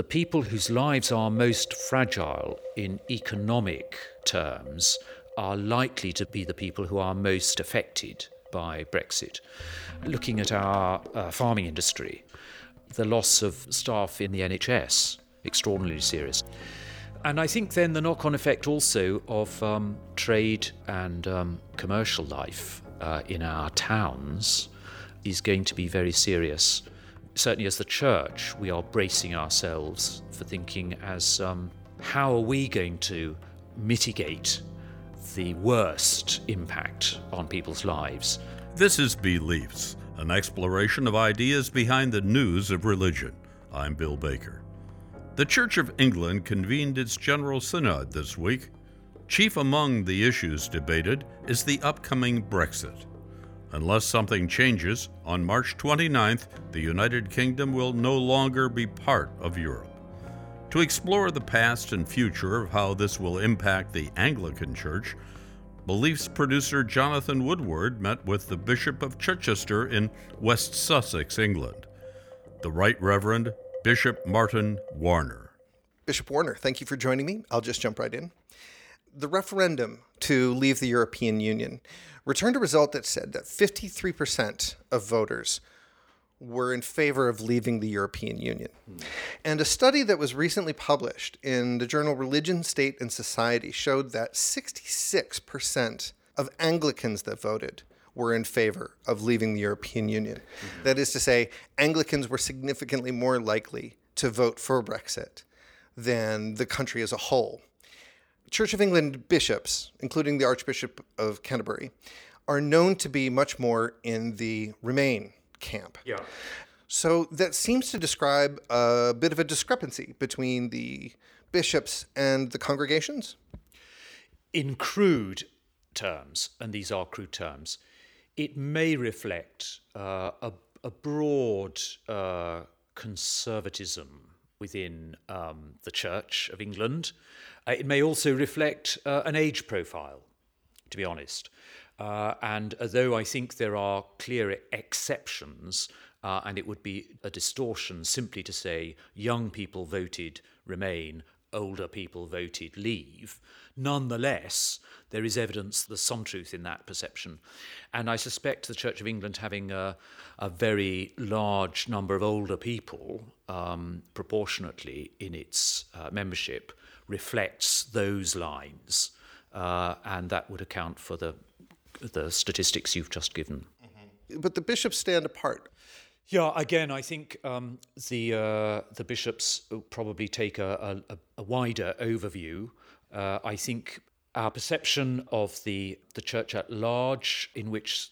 the people whose lives are most fragile in economic terms are likely to be the people who are most affected by Brexit. Looking at our uh, farming industry, the loss of staff in the NHS, extraordinarily serious. And I think then the knock on effect also of um, trade and um, commercial life uh, in our towns is going to be very serious. Certainly, as the church, we are bracing ourselves for thinking as um, how are we going to mitigate the worst impact on people's lives? This is Beliefs, an exploration of ideas behind the news of religion. I'm Bill Baker. The Church of England convened its General Synod this week. Chief among the issues debated is the upcoming Brexit. Unless something changes, on March 29th, the United Kingdom will no longer be part of Europe. To explore the past and future of how this will impact the Anglican Church, Beliefs producer Jonathan Woodward met with the Bishop of Chichester in West Sussex, England, the Right Reverend Bishop Martin Warner. Bishop Warner, thank you for joining me. I'll just jump right in. The referendum to leave the European Union returned a result that said that 53% of voters were in favor of leaving the European Union. And a study that was recently published in the journal Religion, State, and Society showed that 66% of Anglicans that voted were in favor of leaving the European Union. Mm-hmm. That is to say, Anglicans were significantly more likely to vote for Brexit than the country as a whole. Church of England bishops, including the Archbishop of Canterbury, are known to be much more in the Remain camp. Yeah. So that seems to describe a bit of a discrepancy between the bishops and the congregations. In crude terms, and these are crude terms, it may reflect uh, a, a, broad uh, conservatism within um, the Church of England. Uh, it may also reflect uh, an age profile, to be honest. Uh, and although I think there are clear exceptions, uh, and it would be a distortion simply to say young people voted Remain, older people voted Leave, nonetheless, there is evidence there's some truth in that perception. And I suspect the Church of England having a, a very large number of older people um, proportionately in its uh, membership reflects those lines. Uh, and that would account for the the statistics you've just given. Mm-hmm. But the bishops stand apart. Yeah, again, I think um, the uh, the bishops probably take a, a, a wider overview. Uh, I think our perception of the the church at large, in which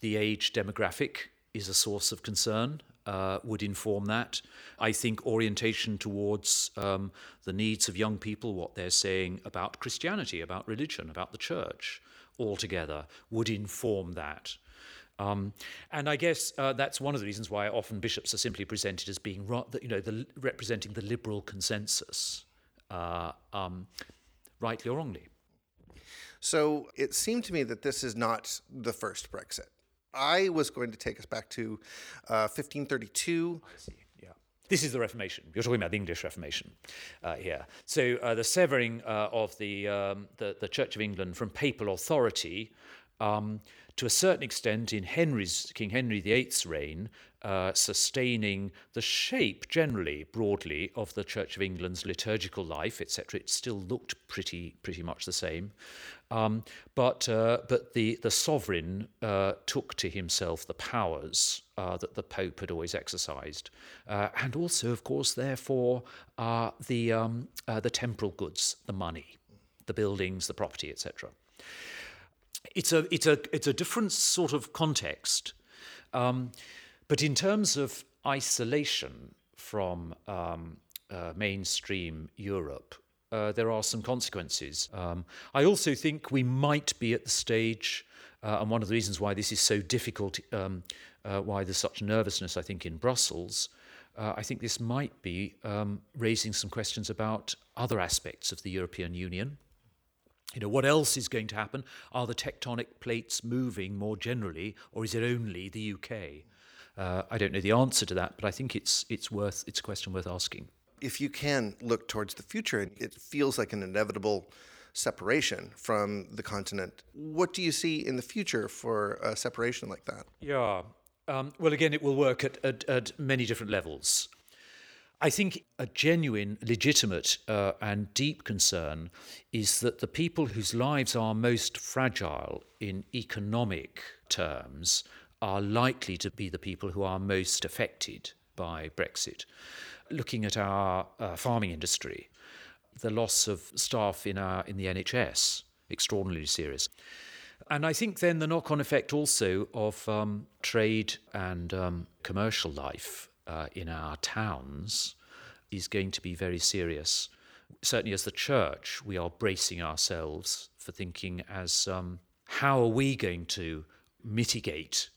the age demographic is a source of concern, uh, would inform that. I think orientation towards um, the needs of young people, what they're saying about Christianity, about religion, about the church, altogether would inform that. Um, and I guess uh, that's one of the reasons why often bishops are simply presented as being, you know, the, representing the liberal consensus, uh, um, rightly or wrongly. So it seemed to me that this is not the first Brexit. I was going to take us back to uh, 1532. I see. This is the Reformation. You're talking about the English Reformation uh, here. So uh, the severing uh, of the, um, the, the Church of England from papal authority, um, to a certain extent, in Henry's King Henry VIII's reign, uh, sustaining the shape generally, broadly, of the Church of England's liturgical life, etc. It still looked pretty pretty much the same, um, but uh, but the the sovereign uh, took to himself the powers uh, that the Pope had always exercised, uh, and also, of course, therefore, uh, the um, the temporal goods, the money, the buildings, the property, etc. It's a it's a it's a different sort of context. Um, but in terms of isolation from um, uh, mainstream Europe, uh, there are some consequences. Um, I also think we might be at the stage, uh, and one of the reasons why this is so difficult, um, uh, why there's such nervousness, I think, in Brussels. Uh, I think this might be um, raising some questions about other aspects of the European Union. You know, what else is going to happen? Are the tectonic plates moving more generally, or is it only the UK? Uh, I don't know the answer to that, but I think it's it's worth it's a question worth asking. If you can look towards the future, it feels like an inevitable separation from the continent. What do you see in the future for a separation like that? Yeah. Um, well, again, it will work at, at, at, many different levels. I think a genuine, legitimate, uh, and deep concern is that the people whose lives are most fragile in economic terms are likely to be the people who are most affected by Brexit. Looking at our uh, farming industry, the loss of staff in, our, in the NHS, extraordinarily serious. And I think then the knock on effect also of um, trade and um, commercial life uh, in our towns is going to be very serious. Certainly, as the church, we are bracing ourselves for thinking as um, how are we going to mitigate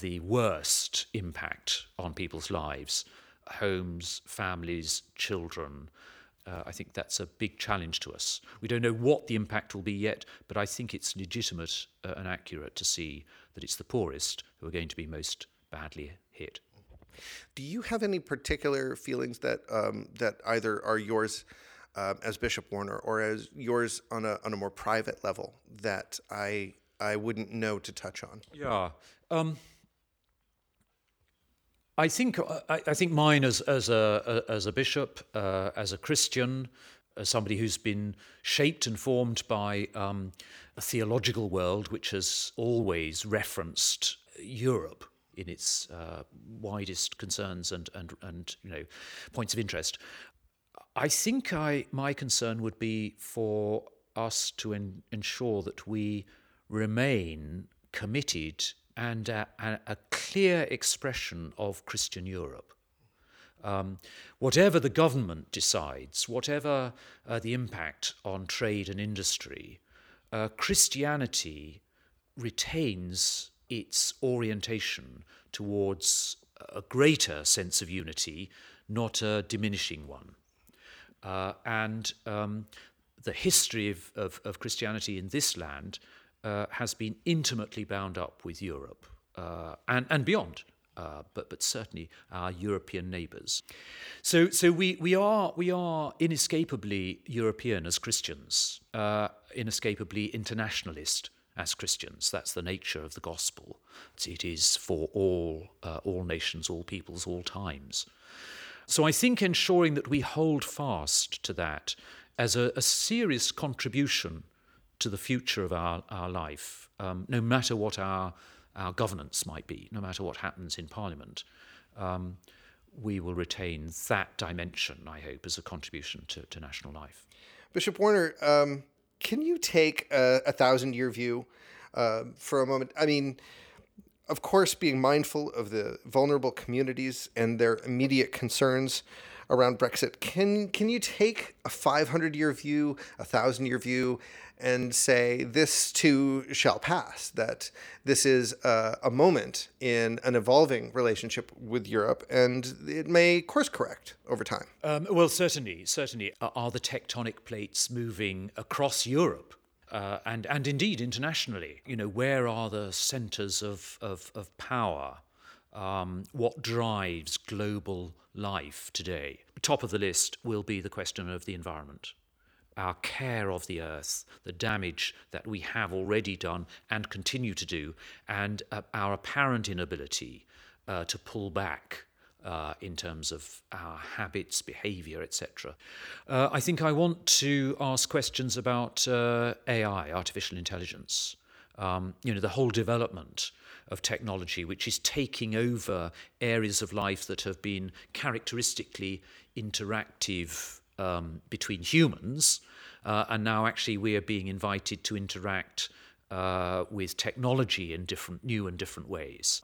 the worst impact on people's lives homes, families, children. Uh, I think that's a big challenge to us. We don't know what the impact will be yet, but I think it's legitimate uh, and accurate to see that it's the poorest who are going to be most badly hit. Do you have any particular feelings that um, that either are yours uh, as Bishop Warner or as yours on a on a more private level that I I wouldn't know to touch on? Yeah. Um, I think uh, I, I, think mine as as a, as a bishop, uh, as a Christian, as somebody who's been shaped and formed by um, a theological world which has always referenced Europe in its uh, widest concerns and and and you know points of interest. I think I my concern would be for us to en- ensure that we remain committed and a, a, clear expression of Christian Europe. Um, whatever the government decides, whatever uh, the impact on trade and industry, uh, Christianity retains its orientation towards a greater sense of unity, not a diminishing one. Uh, and um, the history of, of, of Christianity in this land uh, has been intimately bound up with Europe uh, and, and beyond. Uh, but but certainly our European neighbours. So so we we are we are inescapably European as Christians, uh, inescapably internationalist as Christians. That's the nature of the gospel. It is for all uh, all nations, all peoples, all times. So I think ensuring that we hold fast to that as a, a serious contribution to the future of our, our life, um, no matter what our, our governance might be, no matter what happens in Parliament. Um, we will retain that dimension, I hope, as a contribution to, to national life. Bishop Warner, um, can you take a, a thousand year view uh, for a moment? I mean, of course, being mindful of the vulnerable communities and their immediate concerns around Brexit, can can you take a 500 year view, a thousand year view, and say this too shall pass, that this is a, a moment in an evolving relationship with Europe and it may course correct over time. Um, well, certainly, certainly. Are the tectonic plates moving across Europe? Uh, and, and indeed internationally, you know, where are the centres of, of, of power? Um, what drives global life today? Top of the list will be the question of the environment our care of the earth, the damage that we have already done and continue to do, and uh, our apparent inability uh, to pull back uh, in terms of our habits, behavior, etc. Uh, I think I want to ask questions about uh, AI, artificial intelligence. Um, you know, the whole development of technology, which is taking over areas of life that have been characteristically interactive um, between humans, uh, and now actually we are being invited to interact uh, with technology in different, new and different ways.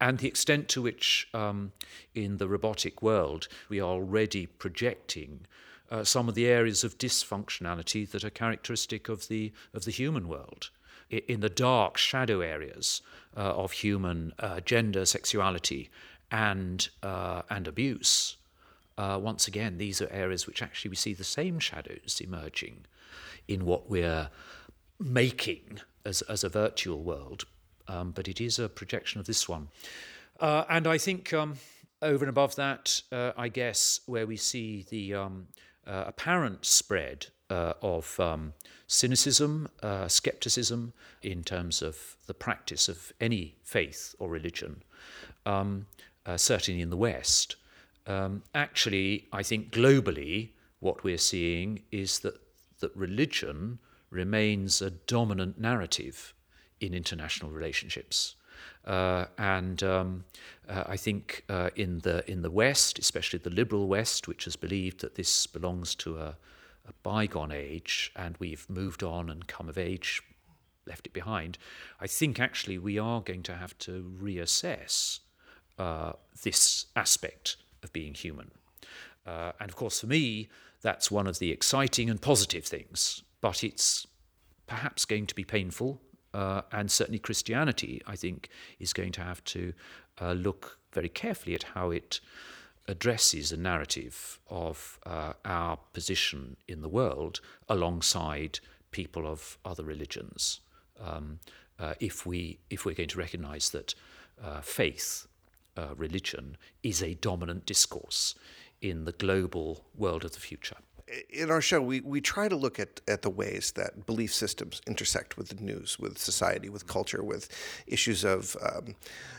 And the extent to which, um, in the robotic world, we are already projecting uh, some of the areas of dysfunctionality that are characteristic of the of the human world, in the dark shadow areas uh, of human uh, gender, sexuality, and uh, and abuse uh, once again, these are areas which actually we see the same shadows emerging in what we're making as, as a virtual world, um, but it is a projection of this one. Uh, and I think um, over and above that, I guess where we see the um, apparent spread uh, of um, cynicism, uh, skepticism in terms of the practice of any faith or religion, um, uh, certainly in the West. Um, actually, I think globally, what we're seeing is that, that religion remains a dominant narrative in international relationships. Uh, and um, uh, I think uh, in the in the West, especially the liberal West, which has believed that this belongs to a, a bygone age and we've moved on and come of age, left it behind, I think actually we are going to have to reassess uh, this aspect of being human. Uh, and of course, for me, that's one of the exciting and positive things, but it's perhaps going to be painful uh, and certainly Christianity, I think, is going to have to uh, look very carefully at how it addresses a narrative of uh, our position in the world alongside people of other religions. Um, uh, if we if we're going to recognise that uh, faith, uh, religion, is a dominant discourse in the global world of the future in our show, we, we try to look at, at the ways that belief systems intersect with the news, with society, with culture, with issues of, um,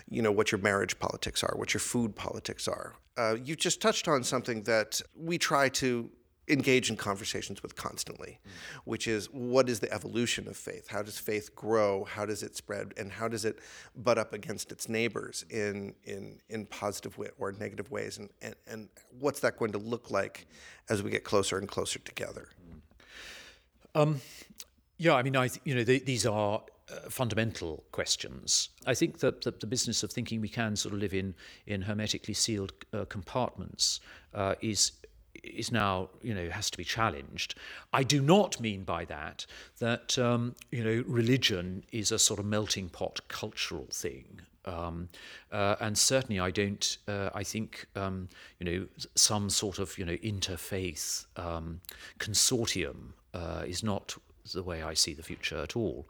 you know, what your marriage politics are, what your food politics are. Uh, you just touched on something that we try to engage in conversations with constantly, mm. which is what is the evolution of faith? How does faith grow? How does it spread? And how does it butt up against its neighbors in in in positive way or negative ways? And and, and what's that going to look like as we get closer and closer together? Um, yeah, I mean, I you know these are uh, fundamental questions. I think that the, the, business of thinking we can sort of live in in hermetically sealed uh, compartments uh, is is now, you know, has to be challenged. I do not mean by that that, um, you know, religion is a sort of melting pot cultural thing. Um, uh, and certainly, I don't. Uh, I think um, you know some sort of you know interfaith um, consortium uh, is not the way I see the future at all.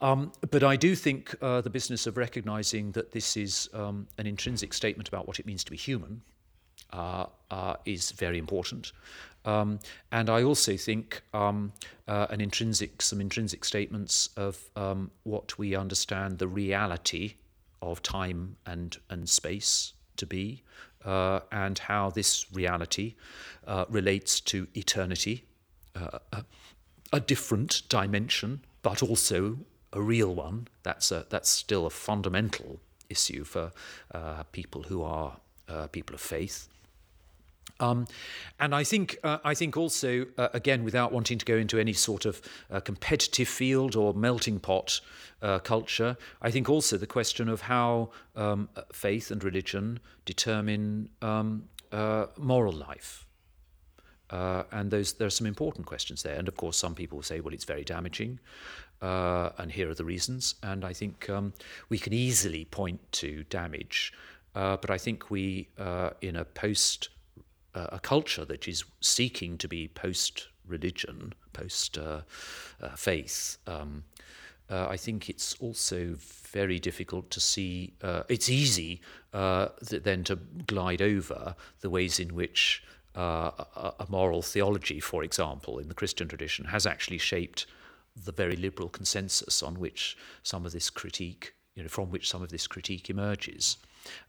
Um, but I do think uh, the business of recognizing that this is um, an intrinsic statement about what it means to be human, uh, uh, is very important. Um, and I also think um, uh, an intrinsic, some intrinsic statements of um, what we understand the reality of time and, and space to be, uh, and how this reality uh, relates to eternity, uh, a, a, different dimension, but also a real one. That's, a, that's still a fundamental issue for people who are people of faith. Um, and I think uh, I think also uh, again without wanting to go into any sort of uh, competitive field or melting pot uh, culture, I think also the question of how um, faith and religion determine um, uh, moral life. Uh, and those there are some important questions there. And of course, some people say, well, it's very damaging, and here are the reasons. And I think um, we can easily point to damage, but I think we, in a post uh, a culture that is seeking to be post religion, post uh, uh, faith, um, uh, I think it's also very difficult to see. Uh, it's easy uh, th- then to glide over the ways in which a moral theology, for example, in the Christian tradition, has actually shaped the very liberal consensus on which some of this critique, you know, from which some of this critique emerges.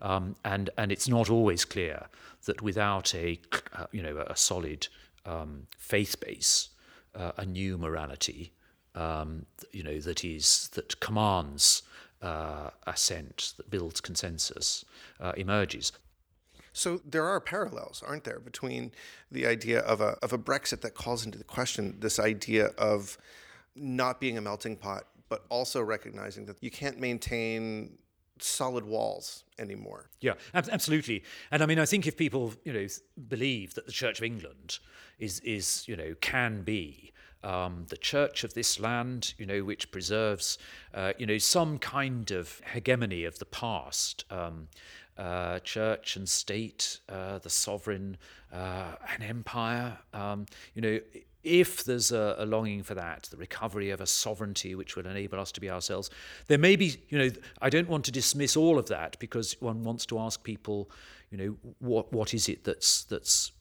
Um, and, and it's not always clear that without a, uh, you know, a solid um, faith base, uh, a new morality, um, you know, that is that commands uh, assent, that builds consensus, uh, emerges. So there are parallels, aren't there, between the idea of a of a Brexit that calls into question this idea of not being a melting pot, but also recognizing that you can't maintain solid walls anymore. Yeah, absolutely. And I mean, I think if people, you know, believe that the Church of England is, is you know, can be um, the church of this land, you know, which preserves, uh, you know, some kind of hegemony of the past, um, uh, church and state, uh, the sovereign, uh, an empire, um, you know, if there's a, a, longing for that, the recovery of a sovereignty which will enable us to be ourselves, there may be, you know, I don't want to dismiss all of that because one wants to ask people, you know, what what is it that's that's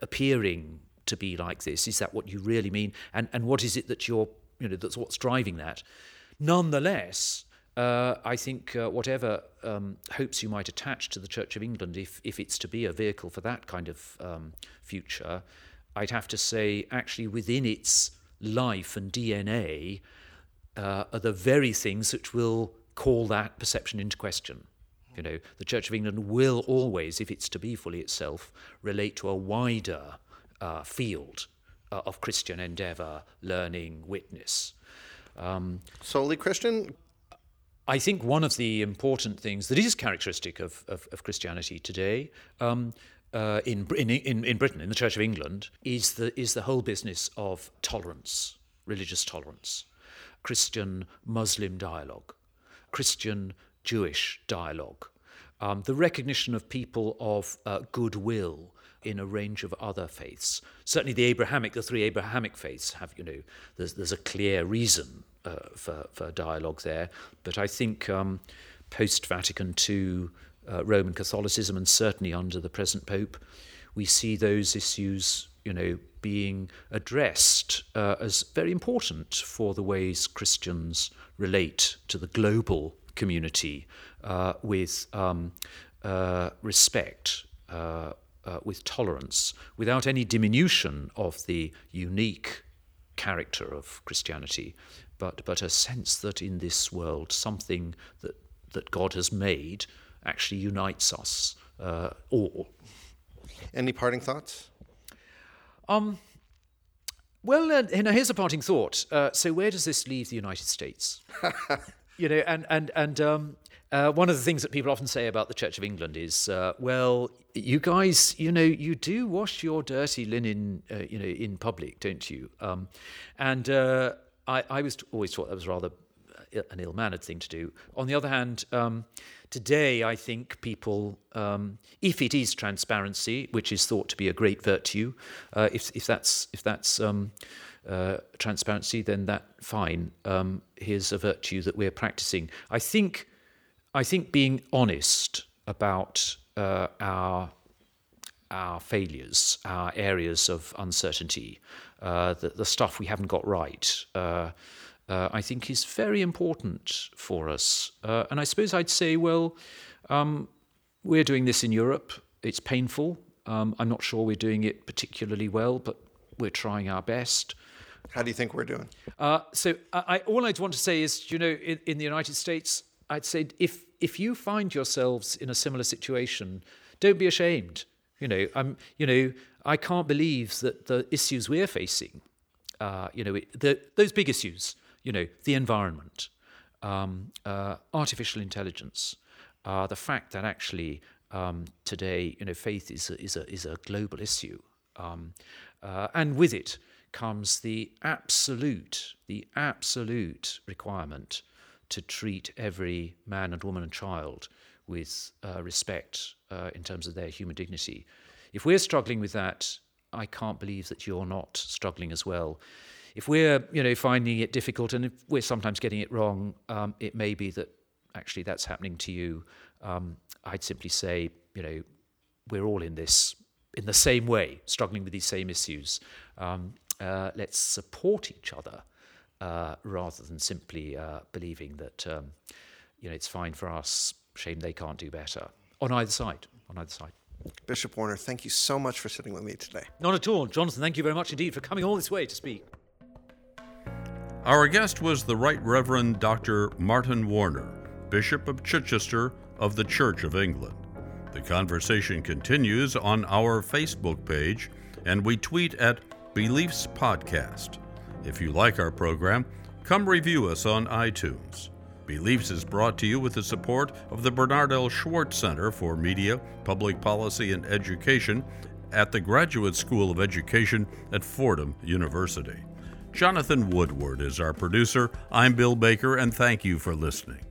appearing to be like this? Is that what you really mean? And and what is it that you're, you know, that's what's driving that? Nonetheless, uh, I think uh, whatever um, hopes you might attach to the Church of England, if if it's to be a vehicle for that kind of um, future I'd have to say, actually within its life and DNA, uh, are the very things which will call that perception into question. You know, the Church of England will always, if it's to be fully itself, relate to a wider uh, field uh, of Christian endeavour, learning, witness. Um, Solely Christian? I think one of the important things that is characteristic of, of, of Christianity today um, uh, in, in, in Britain, in the Church of England, is the, is the whole business of tolerance, religious tolerance, Christian Muslim dialogue, Christian Jewish dialogue, um, the recognition of people of uh, goodwill in a range of other faiths. Certainly, the Abrahamic, the three Abrahamic faiths have, you know, there's, there's a clear reason uh, for, for dialogue there. But I think um, post Vatican II, uh, Roman Catholicism, and certainly under the present Pope, we see those issues, you know, being addressed uh, as very important for the ways Christians relate to the global community uh, with um, uh, respect, uh, uh, with tolerance, without any diminution of the unique character of Christianity, but, but a sense that in this world something that, that God has made actually unites us uh, all. Any parting thoughts? Um, well, uh, you know, here's a parting thought. Uh, so, where does this leave the United States? you know, and and and um, uh, one of the things that people often say about the Church of England is, uh, well, you guys, you know, you do wash your dirty linen, uh, you know, in public, don't you? Um, and uh, I, I was always thought that was rather an ill-mannered thing to do. On the other hand. Um, Today, I think people, um, if it is transparency, which is thought to be a great virtue, uh, if, if that's if that's um, uh, transparency, then that fine. Um, here's a virtue that we're practicing. I think, I think being honest about uh, our our failures, our areas of uncertainty, uh, the, the stuff we haven't got right. Uh, I think is very important for us. Uh, and I suppose I'd say, well, um, we're doing this in Europe. It's painful. Um, I'm not sure we're doing it particularly well, but we're trying our best. How do you think we're doing? Uh, so, I, all I'd want to say is, you know, in, in the United States, I'd say if if you find yourselves in a similar situation, don't be ashamed. You know, I'm, you know, I can't believe that the issues we're facing, uh, you know, the, those big issues, you know, the environment, um, uh, artificial intelligence, uh, the fact that actually um, today, you know, faith is a, is a, is a global issue. Um, uh, and with it comes the absolute, the absolute requirement to treat every man and woman and child with uh, respect uh, in terms of their human dignity. If we're struggling with that, I can't believe that you're not struggling as well if we're you know finding it difficult and if we're sometimes getting it wrong, um, it may be that actually that's happening to you. Um, I'd simply say you know we're all in this in the same way, struggling with these same issues. Um, uh, let's support each other uh, rather than simply uh, believing that um, you know it's fine for us. Shame they can't do better on either side. On either side. Bishop Warner, thank you so much for sitting with me today. Not at all. Jonathan, thank you very much indeed for coming all this way to speak. Our guest was the Right Reverend Dr. Martin Warner, Bishop of Chichester of the Church of England. The conversation continues on our Facebook page, and we tweet at Beliefs Podcast. If you like our program, come review us on iTunes. Beliefs is brought to you with the support of the Bernard L. Schwartz Center for Media, Public Policy, and Education at the Graduate School of Education at Fordham University. Jonathan Woodward is our producer. I'm Bill Baker, and thank you for listening.